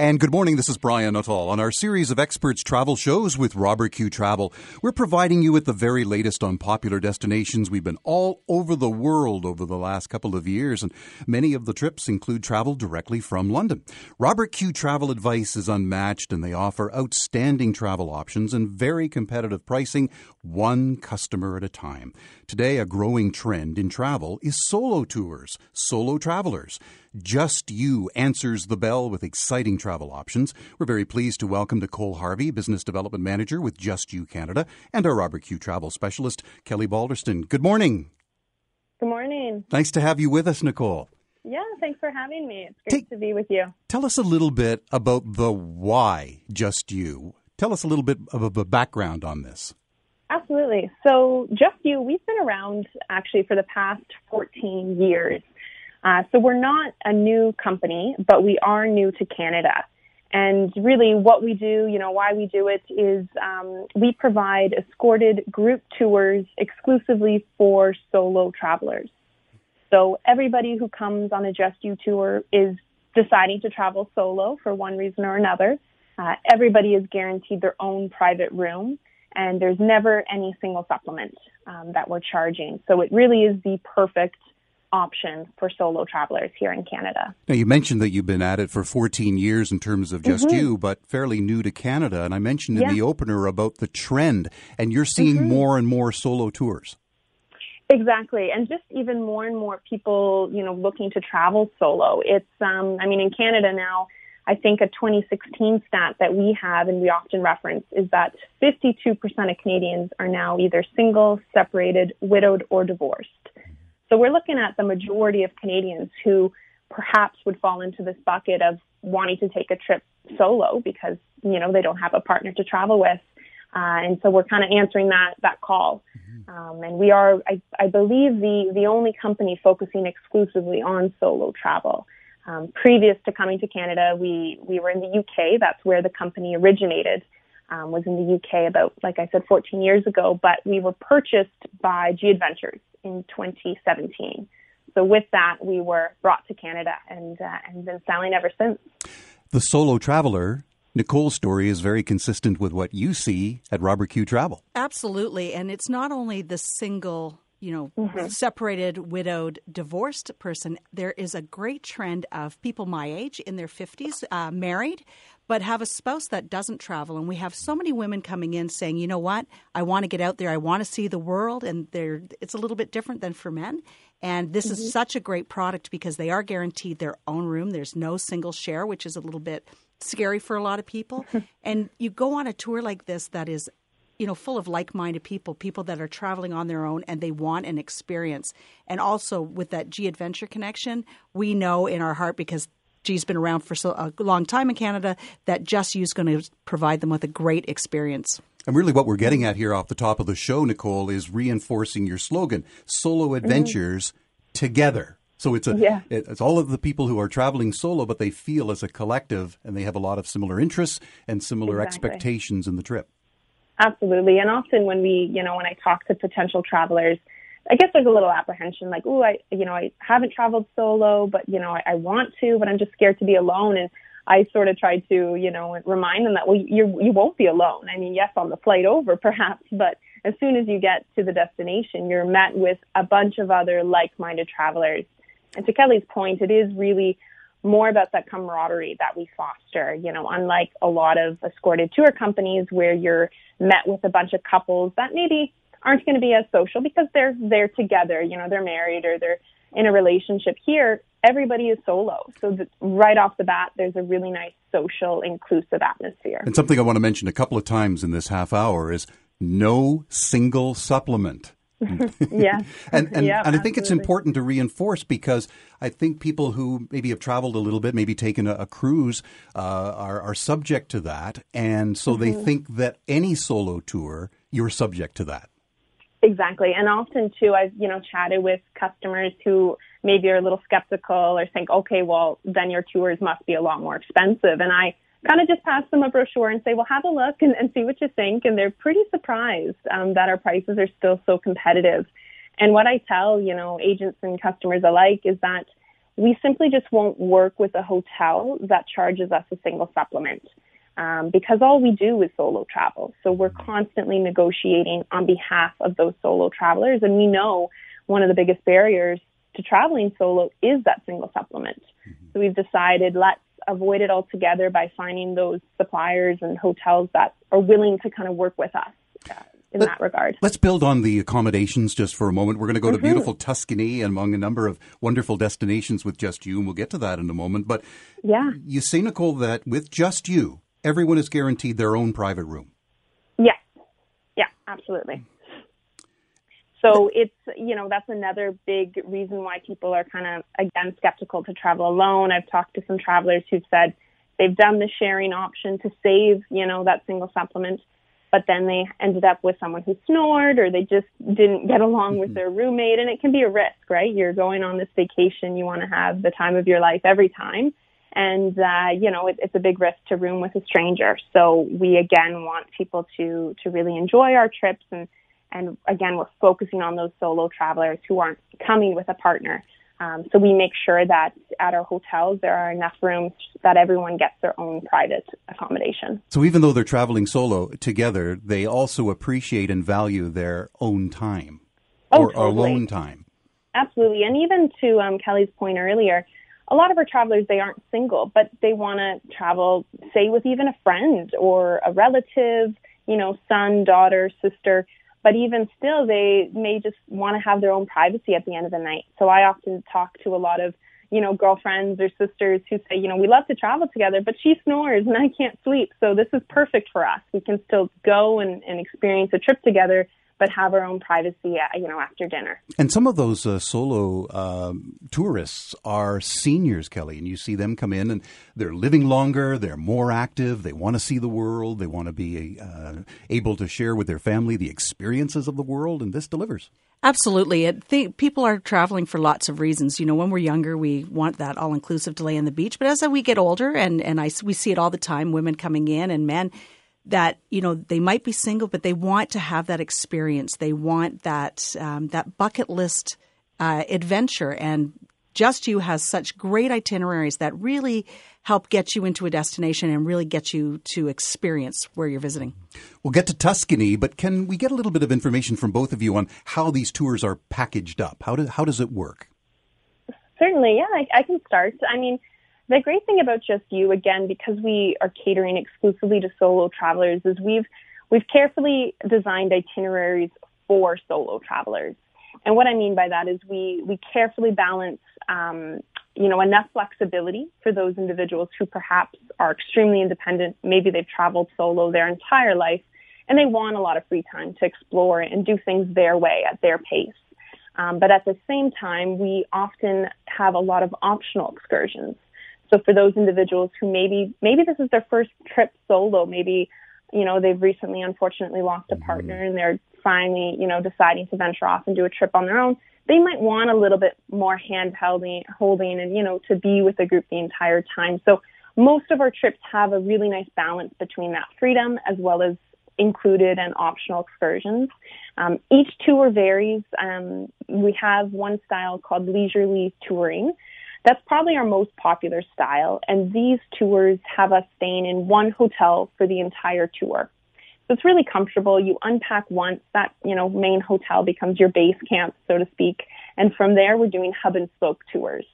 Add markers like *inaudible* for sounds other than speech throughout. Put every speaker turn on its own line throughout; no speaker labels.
And good morning, this is Brian Nuttall. On our series of experts travel shows with Robert Q Travel, we're providing you with the very latest on popular destinations. We've been all over the world over the last couple of years, and many of the trips include travel directly from London. Robert Q Travel advice is unmatched, and they offer outstanding travel options and very competitive pricing, one customer at a time. Today, a growing trend in travel is solo tours, solo travelers. Just You answers the bell with exciting travel options. We're very pleased to welcome Nicole Harvey, Business Development Manager with Just You Canada, and our Robert Q Travel Specialist, Kelly Balderston. Good morning.
Good morning.
Nice to have you with us, Nicole.
Yeah, thanks for having me. It's great Take, to be with you.
Tell us a little bit about the why Just You. Tell us a little bit of a background on this.
Absolutely. So, Just You, we've been around actually for the past 14 years. Uh, so we're not a new company, but we are new to Canada. And really, what we do, you know, why we do it is um, we provide escorted group tours exclusively for solo travelers. So everybody who comes on a Just You tour is deciding to travel solo for one reason or another. Uh, everybody is guaranteed their own private room, and there's never any single supplement um, that we're charging. So it really is the perfect option for solo travelers here in Canada.
Now, you mentioned that you've been at it for 14 years in terms of just mm-hmm. you, but fairly new to Canada. And I mentioned in yeah. the opener about the trend, and you're seeing mm-hmm. more and more solo tours.
Exactly, and just even more and more people, you know, looking to travel solo. It's, um, I mean, in Canada now, I think a 2016 stat that we have and we often reference is that 52% of Canadians are now either single, separated, widowed, or divorced. So we're looking at the majority of Canadians who perhaps would fall into this bucket of wanting to take a trip solo because, you know, they don't have a partner to travel with. Uh, and so we're kind of answering that, that call. Mm-hmm. Um, and we are, I, I believe, the, the only company focusing exclusively on solo travel. Um, previous to coming to Canada, we, we were in the UK. That's where the company originated. Um, was in the UK about, like I said, 14 years ago, but we were purchased by G Adventures in 2017. So with that, we were brought to Canada and uh, and been sailing ever since.
The solo traveler Nicole's story is very consistent with what you see at Robert Q Travel.
Absolutely. And it's not only the single, you know, mm-hmm. separated, widowed, divorced person. There is a great trend of people my age in their 50s, uh, married, but have a spouse that doesn't travel. And we have so many women coming in saying, you know what, I want to get out there, I want to see the world, and it's a little bit different than for men. And this mm-hmm. is such a great product because they are guaranteed their own room. There's no single share, which is a little bit scary for a lot of people. *laughs* and you go on a tour like this that is you know full of like-minded people people that are traveling on their own and they want an experience and also with that g adventure connection we know in our heart because G's been around for so, a long time in Canada, that Just You is going to provide them with a great experience.
And really, what we're getting at here off the top of the show, Nicole, is reinforcing your slogan solo mm-hmm. adventures mm. together. So it's a yeah. it's all of the people who are traveling solo, but they feel as a collective, and they have a lot of similar interests and similar exactly. expectations in the trip.
Absolutely, and often when we, you know, when I talk to potential travelers, I guess there's a little apprehension, like, oh, I, you know, I haven't traveled solo, but you know, I, I want to, but I'm just scared to be alone. And I sort of tried to, you know, remind them that well, you you won't be alone. I mean, yes, on the flight over, *laughs* perhaps, but as soon as you get to the destination, you're met with a bunch of other like-minded travelers. And to Kelly's point, it is really more about that camaraderie that we foster. You know, unlike a lot of escorted tour companies where you're met with a bunch of couples that maybe aren't going to be as social because they're they're together. You know, they're married or they're in a relationship. Here, everybody is solo, so right off the bat, there's a really nice social, inclusive atmosphere.
And something I want to mention a couple of times in this half hour is no single supplement. *laughs*
yeah. *laughs*
and and, yeah, and I think it's important to reinforce because I think people who maybe have traveled a little bit, maybe taken a, a cruise, uh, are, are subject to that. And so mm-hmm. they think that any solo tour, you're subject to that.
Exactly. And often too, I've, you know, chatted with customers who maybe are a little skeptical or think, okay, well, then your tours must be a lot more expensive. And I kind of just pass them a brochure and say, well, have a look and, and see what you think. And they're pretty surprised um, that our prices are still so competitive. And what I tell, you know, agents and customers alike is that we simply just won't work with a hotel that charges us a single supplement. Um, because all we do is solo travel. So we're constantly negotiating on behalf of those solo travelers. And we know one of the biggest barriers to traveling solo is that single supplement. Mm-hmm. So we've decided let's avoid it altogether by finding those suppliers and hotels that are willing to kind of work with us. Uh, in Let, that regard.
Let's build on the accommodations just for a moment. We're going to go to mm-hmm. beautiful Tuscany among a number of wonderful destinations with Just You, and we'll get to that in a moment. But
yeah,
you say, Nicole, that with Just You, everyone is guaranteed their own private room.
Yes. Yeah, absolutely. So it's, you know, that's another big reason why people are kind of, again, skeptical to travel alone. I've talked to some travelers who've said they've done the sharing option to save, you know, that single supplement, but then they ended up with someone who snored or they just didn't get along with mm-hmm. their roommate. And it can be a risk, right? You're going on this vacation. You want to have the time of your life every time. And, uh, you know, it, it's a big risk to room with a stranger. So we again want people to, to really enjoy our trips and, and again, we're focusing on those solo travelers who aren't coming with a partner. Um, so we make sure that at our hotels there are enough rooms that everyone gets their own private accommodation.
So even though they're traveling solo together, they also appreciate and value their own time
oh,
or
totally.
alone time.
Absolutely, and even to um, Kelly's point earlier, a lot of our travelers they aren't single, but they want to travel, say, with even a friend or a relative, you know, son, daughter, sister but even still, they may just want to have their own privacy at the end of the night. So I often talk to a lot of, you know, girlfriends or sisters who say, you know, we love to travel together, but she snores and I can't sleep. So this is perfect for us. We can still go and, and experience a trip together but have our own privacy, uh, you know, after dinner.
And some of those uh, solo um, tourists are seniors, Kelly, and you see them come in and they're living longer, they're more active, they want to see the world, they want to be uh, able to share with their family the experiences of the world, and this delivers.
Absolutely. Th- people are traveling for lots of reasons. You know, when we're younger, we want that all inclusive to lay on the beach. But as we get older, and, and I, we see it all the time women coming in and men that you know they might be single, but they want to have that experience. They want that um, that bucket list uh, adventure, and Just You has such great itineraries that really help get you into a destination and really get you to experience where you're visiting.
We'll get to Tuscany, but can we get a little bit of information from both of you on how these tours are packaged up? How, do, how does it work?
Certainly, yeah, I, I can start. I mean, the great thing about Just You, again, because we are catering exclusively to solo travelers, is we've we've carefully designed itineraries for solo travelers. And what I mean by that is we we carefully balance, um, you know, enough flexibility for those individuals who perhaps are extremely independent. Maybe they've traveled solo their entire life, and they want a lot of free time to explore and do things their way at their pace. Um, but at the same time, we often have a lot of optional excursions. So for those individuals who maybe maybe this is their first trip solo, maybe you know they've recently unfortunately lost a mm-hmm. partner and they're finally you know deciding to venture off and do a trip on their own. They might want a little bit more hand holding, holding, and you know to be with the group the entire time. So most of our trips have a really nice balance between that freedom as well as included and optional excursions. Um, each tour varies. Um, we have one style called leisurely touring, that's probably our most popular style, and these tours have us staying in one hotel for the entire tour. So it's really comfortable. You unpack once, that you know main hotel becomes your base camp, so to speak, and from there we're doing hub and spoke tours.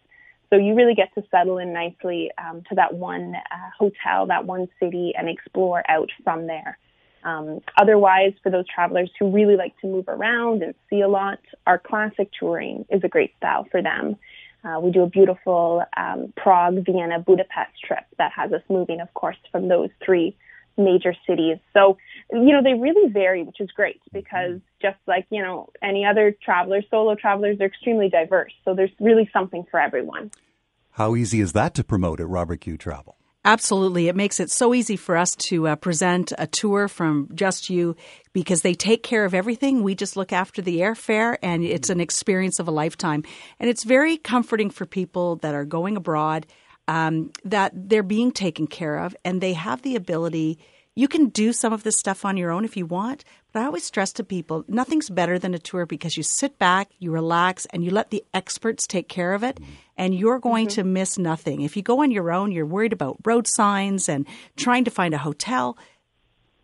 So you really get to settle in nicely um, to that one uh, hotel, that one city, and explore out from there. Um, otherwise, for those travelers who really like to move around and see a lot, our classic touring is a great style for them. Uh, we do a beautiful um, Prague, Vienna, Budapest trip that has us moving, of course, from those three major cities. So, you know, they really vary, which is great because just like, you know, any other travelers, solo travelers, they're extremely diverse. So there's really something for everyone.
How easy is that to promote at Robert Q Travel?
Absolutely. It makes it so easy for us to uh, present a tour from Just You because they take care of everything. We just look after the airfare and it's an experience of a lifetime. And it's very comforting for people that are going abroad um, that they're being taken care of and they have the ability you can do some of this stuff on your own if you want, but I always stress to people nothing's better than a tour because you sit back, you relax, and you let the experts take care of it, and you're going mm-hmm. to miss nothing. If you go on your own, you're worried about road signs and trying to find a hotel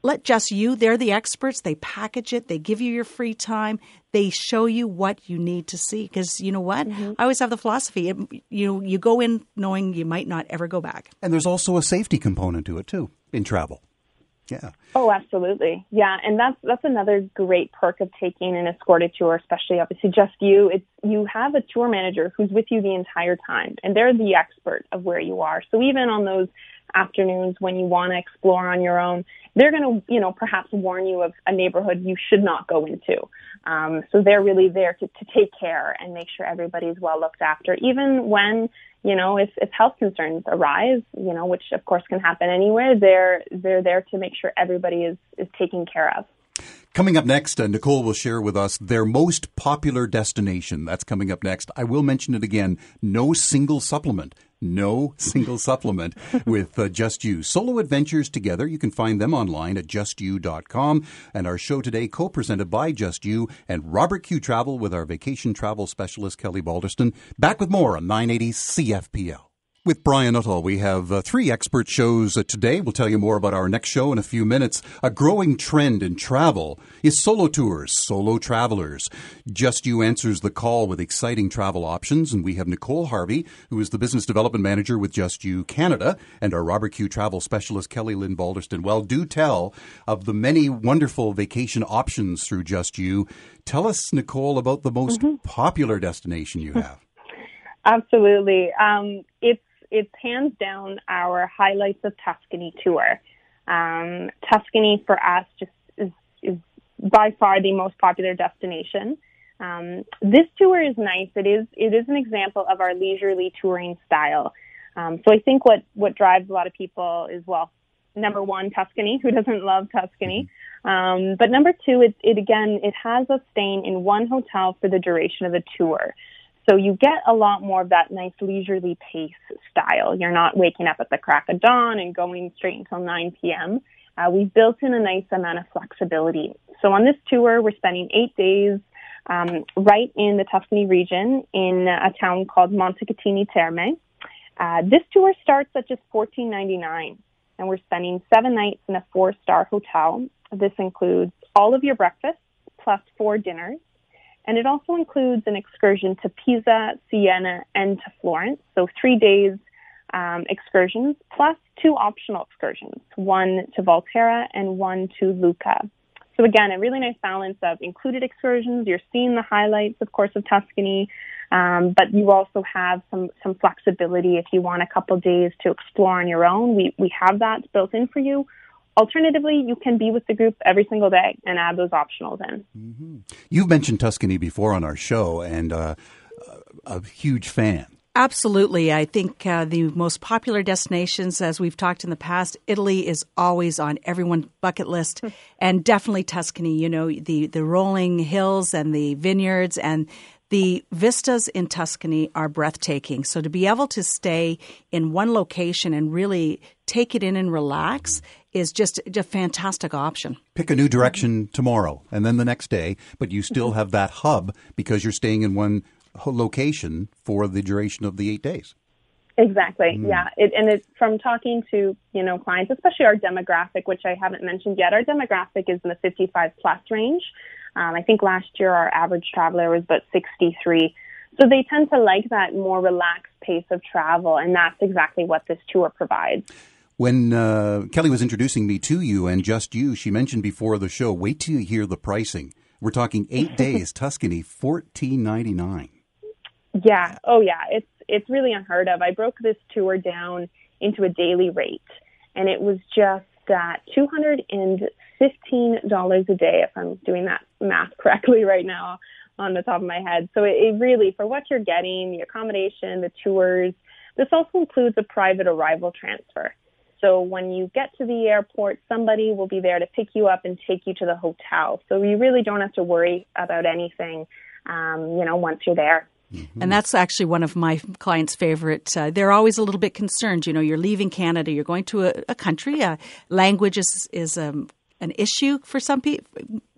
let just you, they're the experts. They package it, they give you your free time, they show you what you need to see. Because you know what? Mm-hmm. I always have the philosophy it, you, you go in knowing you might not ever go back.
And there's also a safety component to it, too, in travel. Yeah.
Oh, absolutely. Yeah, and that's that's another great perk of taking an escorted tour, especially obviously just you. It's you have a tour manager who's with you the entire time, and they're the expert of where you are. So even on those afternoons when you want to explore on your own, they're going to, you know, perhaps warn you of a neighborhood you should not go into. Um, so they're really there to, to take care and make sure everybody's well looked after, even when, you know, if, if health concerns arise, you know, which of course can happen anywhere, they're, they're there to make sure everybody is, is taken care of.
Coming up next, uh, Nicole will share with us their most popular destination. That's coming up next. I will mention it again. No single supplement no *laughs* single supplement with uh, Just You. Solo adventures together. You can find them online at justyou.com. And our show today co-presented by Just You and Robert Q Travel with our vacation travel specialist Kelly Balderston. Back with more on 980 CFPL. With Brian Nuttall, we have uh, three expert shows uh, today. We'll tell you more about our next show in a few minutes. A growing trend in travel is solo tours, solo travelers. Just You answers the call with exciting travel options, and we have Nicole Harvey, who is the business development manager with Just You Canada, and our Robert Q travel specialist Kelly Lynn Balderston. Well, do tell of the many wonderful vacation options through Just You. Tell us, Nicole, about the most mm-hmm. popular destination you have. *laughs*
Absolutely. Um, it's it's hands down our highlights of Tuscany tour. Um, Tuscany for us just is, is by far the most popular destination. Um, this tour is nice. It is it is an example of our leisurely touring style. Um, so I think what what drives a lot of people is well, number one, Tuscany. Who doesn't love Tuscany? Um, but number two, it, it again it has us staying in one hotel for the duration of the tour. So you get a lot more of that nice leisurely pace style. You're not waking up at the crack of dawn and going straight until 9 p.m. Uh, we've built in a nice amount of flexibility. So on this tour, we're spending eight days um, right in the Tuscany region in a town called Montecatini Terme. Uh, this tour starts at just $14.99, and we're spending seven nights in a four-star hotel. This includes all of your breakfasts plus four dinners and it also includes an excursion to Pisa, Siena, and to Florence. So three days um, excursions plus two optional excursions, one to Volterra and one to Lucca. So again, a really nice balance of included excursions. You're seeing the highlights, of course, of Tuscany, um, but you also have some some flexibility if you want a couple days to explore on your own. We we have that built in for you. Alternatively, you can be with the group every single day and add those optionals in.
Mm-hmm. You've mentioned Tuscany before on our show, and uh, a huge fan.
Absolutely. I think uh, the most popular destinations, as we've talked in the past, Italy is always on everyone's bucket list, hmm. and definitely Tuscany. You know, the, the rolling hills and the vineyards and the vistas in Tuscany are breathtaking. So to be able to stay in one location and really take it in and relax is just a fantastic option.
Pick a new direction tomorrow and then the next day, but you still mm-hmm. have that hub because you're staying in one location for the duration of the eight days.
Exactly. Mm. Yeah. It, and it's from talking to, you know, clients, especially our demographic, which I haven't mentioned yet. Our demographic is in the 55 plus range. Um, I think last year our average traveler was about 63. So they tend to like that more relaxed pace of travel, and that's exactly what this tour provides.
When uh, Kelly was introducing me to you and just you, she mentioned before the show, wait till you hear the pricing. We're talking eight *laughs* days, Tuscany, fourteen ninety nine.
Yeah. Oh, yeah. It's it's really unheard of. I broke this tour down into a daily rate, and it was just at two hundred and $15 a day, if I'm doing that math *laughs* correctly right now on the top of my head. So it, it really, for what you're getting, the accommodation, the tours, this also includes a private arrival transfer. So when you get to the airport, somebody will be there to pick you up and take you to the hotel. So you really don't have to worry about anything, um, you know, once you're there.
Mm-hmm. And that's actually one of my clients' favorite. Uh, they're always a little bit concerned. You know, you're leaving Canada, you're going to a, a country. Uh, language is is um, an issue for some people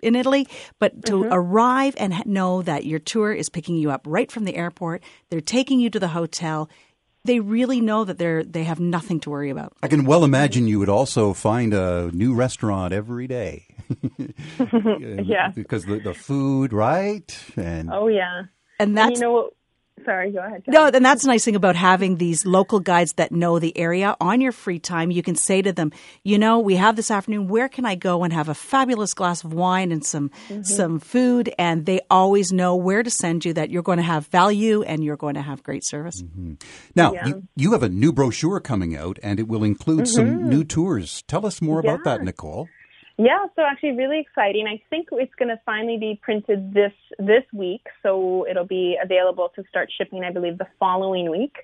in Italy, but to mm-hmm. arrive and know that your tour is picking you up right from the airport, they're taking you to the hotel. They really know that they're they have nothing to worry about.
I can well imagine you would also find a new restaurant every day. *laughs*
yeah,
because the, the food, right?
And oh yeah,
and that's
and you know Sorry, go ahead.
No, and that's the nice thing about having these local guides that know the area on your free time. You can say to them, you know, we have this afternoon. Where can I go and have a fabulous glass of wine and some mm-hmm. some food? And they always know where to send you. That you're going to have value and you're going to have great service.
Mm-hmm. Now, yeah. you, you, have a new brochure coming out, and it will include mm-hmm. some new tours. Tell us more yeah. about that, Nicole.
Yeah, so actually really exciting. I think it's going to finally be printed this this week, so it'll be available to start shipping I believe the following week.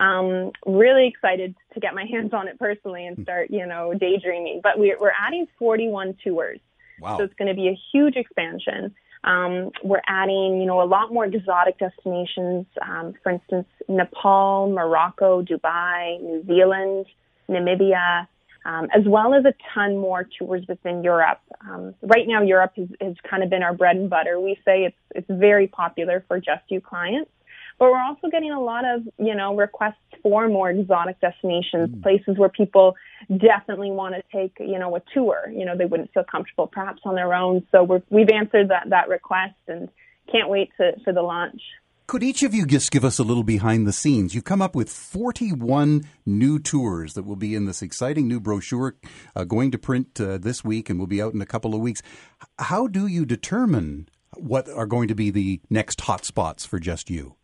Um, really excited to get my *laughs* hands on it personally and start, you know, daydreaming. But we're, we're adding 41 tours.
Wow.
So it's going to be a huge expansion. Um, we're adding, you know, a lot more exotic destinations. Um, for instance, Nepal, Morocco, Dubai, New Zealand, Namibia, um, as well as a ton more tours within Europe. Um, right now, Europe has, has kind of been our bread and butter. We say it's it's very popular for just you clients, but we're also getting a lot of you know requests for more exotic destinations, mm. places where people definitely want to take you know a tour. You know they wouldn't feel comfortable perhaps on their own. So we're, we've answered that that request and can't wait to, for the launch.
Could each of you just give us a little behind the scenes? You've come up with 41 new tours that will be in this exciting new brochure uh, going to print uh, this week and will be out in a couple of weeks. How do you determine what are going to be the next hot spots for just you?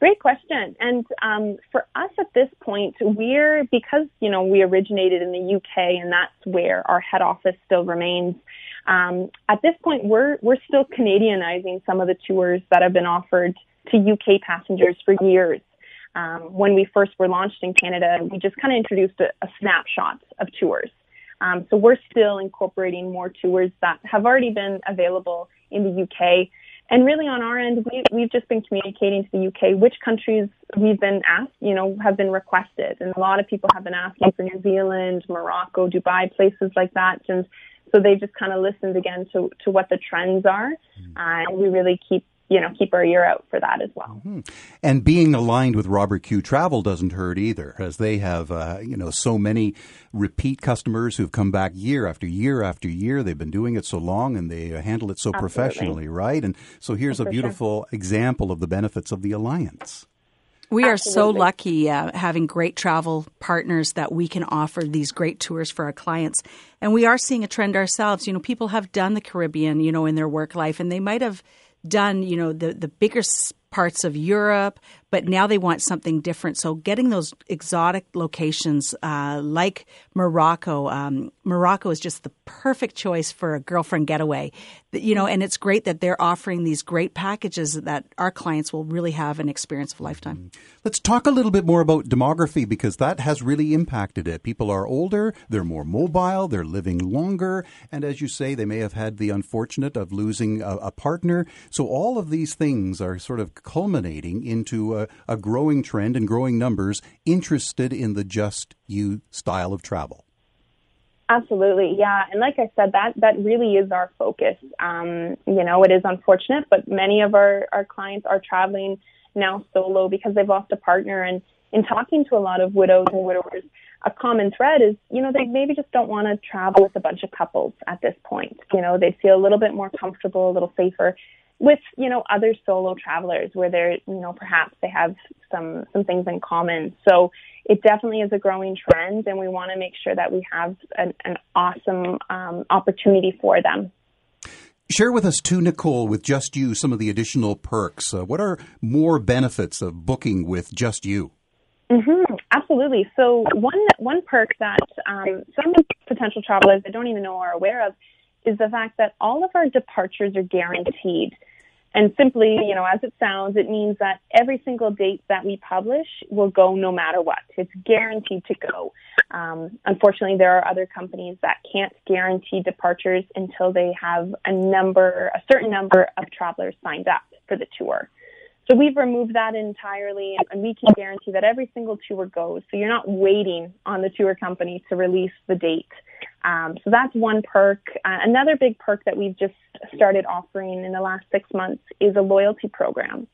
Great question. And um, for us at this point, we're because you know we originated in the UK and that's where our head office still remains. Um, at this point, we're we're still Canadianizing some of the tours that have been offered to UK passengers for years. Um, when we first were launched in Canada, we just kind of introduced a, a snapshot of tours. Um, so we're still incorporating more tours that have already been available in the UK. And really on our end, we, we've just been communicating to the UK which countries we've been asked, you know, have been requested. And a lot of people have been asking for New Zealand, Morocco, Dubai, places like that. And so they just kind of listened again to, to what the trends are. Mm-hmm. Uh, and we really keep you know keep our ear out for that as well.
Mm-hmm. And being aligned with Robert Q Travel doesn't hurt either, as they have uh, you know so many repeat customers who've come back year after year after year. They've been doing it so long and they handle it so Absolutely. professionally, right? And so here's a beautiful sure. example of the benefits of the alliance.
We are so lucky uh, having great travel partners that we can offer these great tours for our clients. And we are seeing a trend ourselves. You know, people have done the Caribbean, you know, in their work life, and they might have done, you know, the, the bigger parts of Europe, but now they want something different. So getting those exotic locations uh, like Morocco, um, Morocco is just the perfect choice for a girlfriend getaway. You know, and it's great that they're offering these great packages that our clients will really have an experience of a lifetime. Mm-hmm.
Let's talk a little bit more about demography because that has really impacted it. People are older, they're more mobile, they're living longer, and as you say, they may have had the unfortunate of losing a, a partner. So all of these things are sort of culminating into a, a growing trend and growing numbers interested in the just you style of travel.
Absolutely, yeah, and like I said, that that really is our focus. Um, you know, it is unfortunate, but many of our our clients are traveling now solo because they've lost a partner. And in talking to a lot of widows and widowers, a common thread is, you know, they maybe just don't want to travel with a bunch of couples at this point. You know, they feel a little bit more comfortable, a little safer with you know other solo travelers where they're you know perhaps they have some some things in common so it definitely is a growing trend and we want to make sure that we have an, an awesome um, opportunity for them
Share with us too, Nicole, with Just You, some of the additional perks. Uh, what are more benefits of booking with Just You?
Mm-hmm, absolutely. So one one perk that um, some potential travelers that don't even know are aware of is the fact that all of our departures are guaranteed. And simply, you know, as it sounds, it means that every single date that we publish will go no matter what. It's guaranteed to go. Um, unfortunately, there are other companies that can't guarantee departures until they have a number, a certain number of travelers signed up for the tour. So we've removed that entirely, and we can guarantee that every single tour goes. So you're not waiting on the tour company to release the date. Um, so that's one perk. Uh, another big perk that we've just started offering in the last six months is a loyalty program.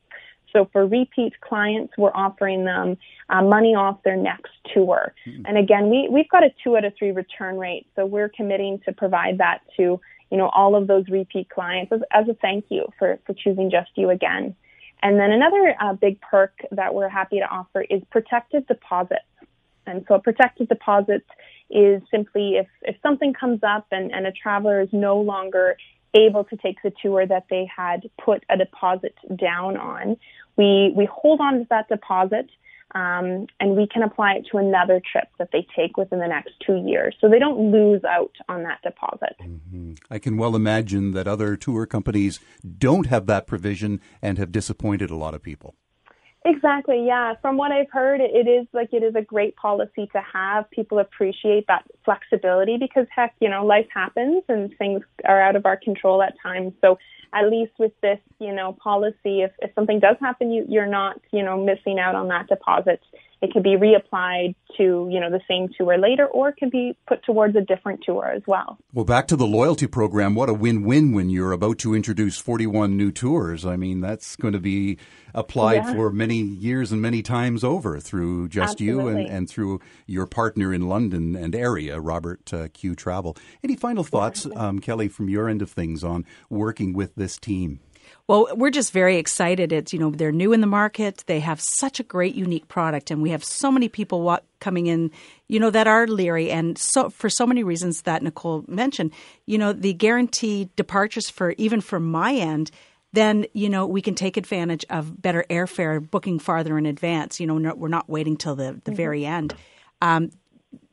So for repeat clients, we're offering them uh, money off their next tour. Mm-hmm. And again, we, we've got a two out of three return rate. So we're committing to provide that to, you know, all of those repeat clients as, as a thank you for, for choosing Just You again. And then another uh, big perk that we're happy to offer is protected deposits. And so a protected deposit is simply if, if something comes up and, and a traveler is no longer able to take the tour that they had put a deposit down on, we, we hold on to that deposit um, and we can apply it to another trip that they take within the next two years. So they don't lose out on that deposit.
Mm-hmm. I can well imagine that other tour companies don't have that provision and have disappointed a lot of people.
Exactly. Yeah. From what I've heard, it is like it is a great policy to have. People appreciate that flexibility because heck, you know, life happens and things are out of our control at times. So at least with this, you know, policy, if, if something does happen, you, you're not, you know, missing out on that deposit. It could be reapplied to, you know, the same tour later, or it could be put towards a different tour as well.
Well, back to the loyalty program. What a win-win when you're about to introduce 41 new tours. I mean, that's going to be applied yeah. for many years and many times over through just Absolutely. you and, and through your partner in London and area, Robert uh, Q Travel. Any final thoughts, um, Kelly, from your end of things on working with this team?
Well, we're just very excited. It's, you know, they're new in the market. They have such a great, unique product, and we have so many people wa- coming in, you know, that are leery. And so, for so many reasons that Nicole mentioned, you know, the guaranteed departures for even from my end, then, you know, we can take advantage of better airfare booking farther in advance. You know, no, we're not waiting till the, the mm-hmm. very end. Um,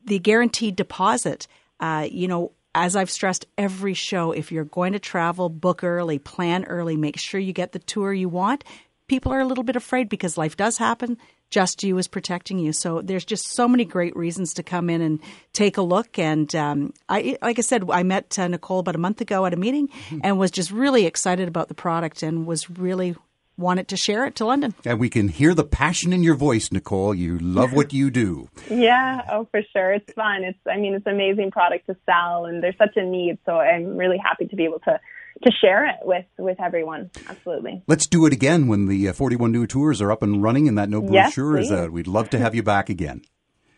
the guaranteed deposit, uh, you know, as I've stressed every show, if you're going to travel, book early, plan early, make sure you get the tour you want. People are a little bit afraid because life does happen. Just You is protecting you. So there's just so many great reasons to come in and take a look. And um, I, like I said, I met uh, Nicole about a month ago at a meeting mm-hmm. and was just really excited about the product and was really wanted to share it to London.
And we can hear the passion in your voice, Nicole. You love what you do. *laughs*
yeah, oh, for sure. It's fun. It's, I mean, it's an amazing product to sell, and there's such a need. So I'm really happy to be able to to share it with with everyone. Absolutely.
Let's do it again when the uh, 41 new tours are up and running and that no brochure yes, is out. We'd love to have you back again.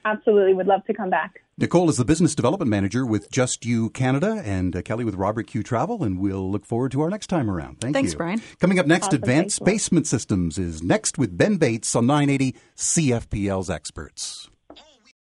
Absolutely, would love to come back.
Nicole is the business development manager with Just You Canada, and uh, Kelly with Robert Q Travel, and we'll look forward to our next time around. Thank
Thanks,
you.
Brian.
Coming up next, awesome. Advanced Spacement Systems is next with Ben Bates on 980 CFPL's Experts.